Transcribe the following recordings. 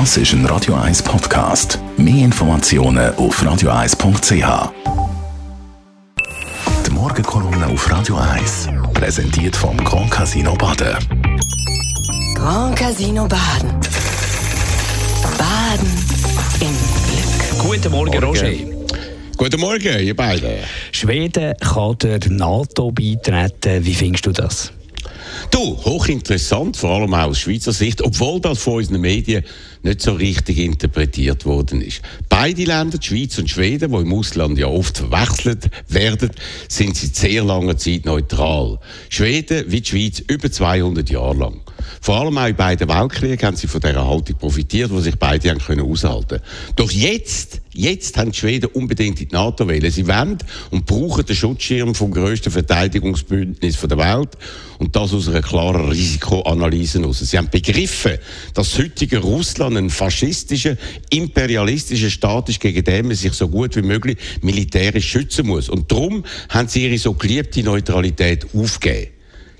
Das ist ein Radio 1 Podcast. Mehr Informationen auf radio1.ch. Die Morgenkolumne auf Radio 1 präsentiert vom Grand Casino Baden. Grand Casino Baden. Baden im Glück. Guten Morgen, Roger. Guten Morgen, ihr beiden. Schweden kann der NATO beitreten. Wie findest du das? Du, hochinteressant, vor allem aus Schweizer Sicht, obwohl das von unseren Medien nicht so richtig interpretiert worden ist. Beide Länder, die Schweiz und Schweden, die im Ausland ja oft verwechselt werden, sind seit sehr langer Zeit neutral. Schweden wie die Schweiz über 200 Jahre lang. Vor allem auch in beiden Weltkriegen haben sie von dieser Haltung profitiert, wo sich beide haben können aushalten. Doch jetzt, jetzt haben die Schweden unbedingt in die NATO wählen. Sie wollen und brauchen den Schutzschirm vom grössten Verteidigungsbündnis der Welt und das aus einer klaren Risikoanalyse heraus. Sie haben begriffen, dass das heutige Russland ein faschistischer, imperialistischer Staat ist, gegen den man sich so gut wie möglich militärisch schützen muss. Und darum haben sie ihre so geliebte Neutralität aufgegeben.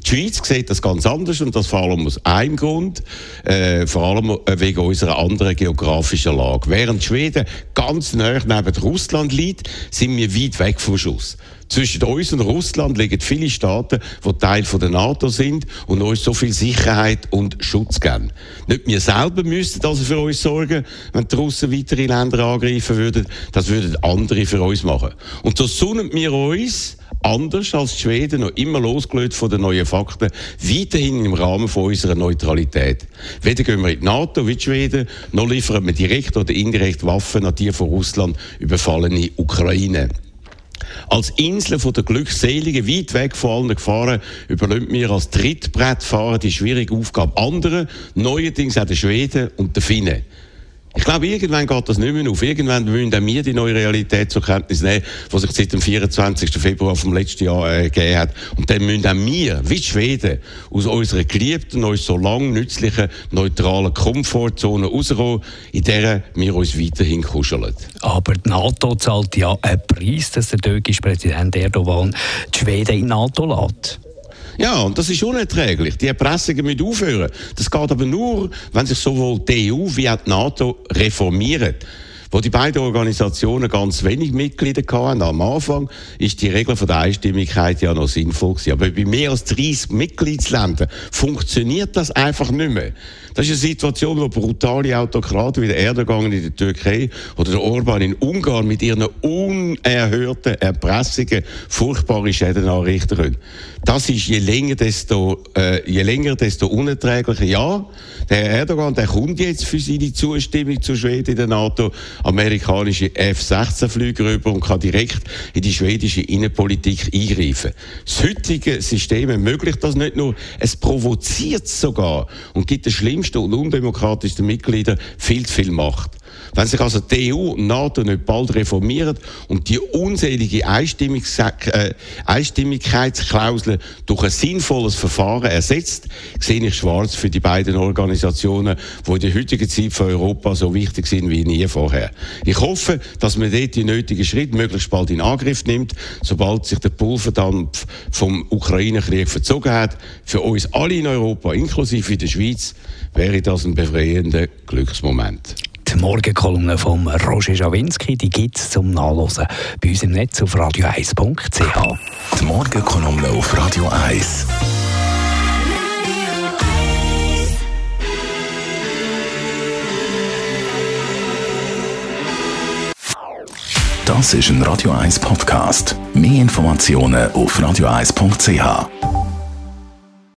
Die Schweiz sieht das ganz anders und das vor allem aus einem Grund, äh, vor allem äh, wegen unserer anderen geografischen Lage. Während Schweden ganz nah neben Russland liegt, sind wir weit weg vom Schuss. Zwischen uns und Russland liegen viele Staaten, die Teil der NATO sind und uns so viel Sicherheit und Schutz geben. Nicht wir selber müssten also für uns sorgen, wenn die Russen weitere Länder angreifen würden. Das würden andere für uns machen. Und so sonnen wir uns anders als die Schweden noch immer losgelöst von den neuen Fakten, weiterhin im Rahmen von unserer Neutralität. Weder gehen wir in die NATO wie die Schweden, noch liefern wir direkt oder indirekt Waffen an die von Russland überfallene Ukraine. Als Insel von der Glückseligen, weit weg von allen Gefahren, übernimmt mir als Trittbrettfahrer die schwierige Aufgabe anderen, neuerdings auch der Schweden und der Finnen. Ich glaube, irgendwann geht das nicht mehr auf. Irgendwann müssen auch wir die neue Realität zur Kenntnis nehmen, die sich seit dem 24. Februar vom letzten Jahr äh, gegeben hat. Und dann müssen auch wir, wie die Schweden, aus unserer geliebten, uns so lang nützlichen, neutralen Komfortzone rauskommen, in der wir uns weiterhin kuscheln. Aber die NATO zahlt ja einen Preis, dass der türkische Präsident Erdogan die Schweden in die NATO lässt. Ja, und das ist unerträglich. Die Erpressungen müssen aufhören. Das geht aber nur, wenn sich sowohl die EU wie auch die NATO reformieren. Wo die beiden Organisationen ganz wenig Mitglieder hatten, am Anfang, ist die Regel von der Einstimmigkeit ja noch sinnvoll gewesen. Aber bei mehr als 30 Mitgliedsländern funktioniert das einfach nicht mehr. Das ist eine Situation, wo brutale Autokraten wie der Erdogan in der Türkei oder der Orban in Ungarn mit ihren unerhörten Erpressungen furchtbare Schäden anrichten können. Das ist je länger, desto, äh, je länger, desto unerträglicher. Ja, der Erdogan, der kommt jetzt für seine Zustimmung zu Schweden in der NATO amerikanische F-16-Flüge rüber und kann direkt in die schwedische Innenpolitik eingreifen. Das heutige System ermöglicht das nicht nur, es provoziert sogar und gibt den schlimmsten und undemokratischsten Mitgliedern viel zu viel Macht. Wenn sich also die EU und NATO nicht bald reformieren und die unselige äh, Einstimmigkeitsklausel durch ein sinnvolles Verfahren ersetzt, sehe ich schwarz für die beiden Organisationen, die in der heutigen Zeit für Europa so wichtig sind wie nie vorher. Ich hoffe, dass man dort die nötigen Schritte möglichst bald in Angriff nimmt, sobald sich der Pulverdampf vom Ukraine-Krieg verzogen hat. Für uns alle in Europa, inklusive in der Schweiz, wäre das ein befreiender Glücksmoment. Morgenkolumne von Roger Schawinski, die gibt es zum Nachlesen bei uns im Netz auf radio1.ch. Die Morgenkolumne auf Radio 1. Das ist ein Radio 1 Podcast. Mehr Informationen auf radio1.ch.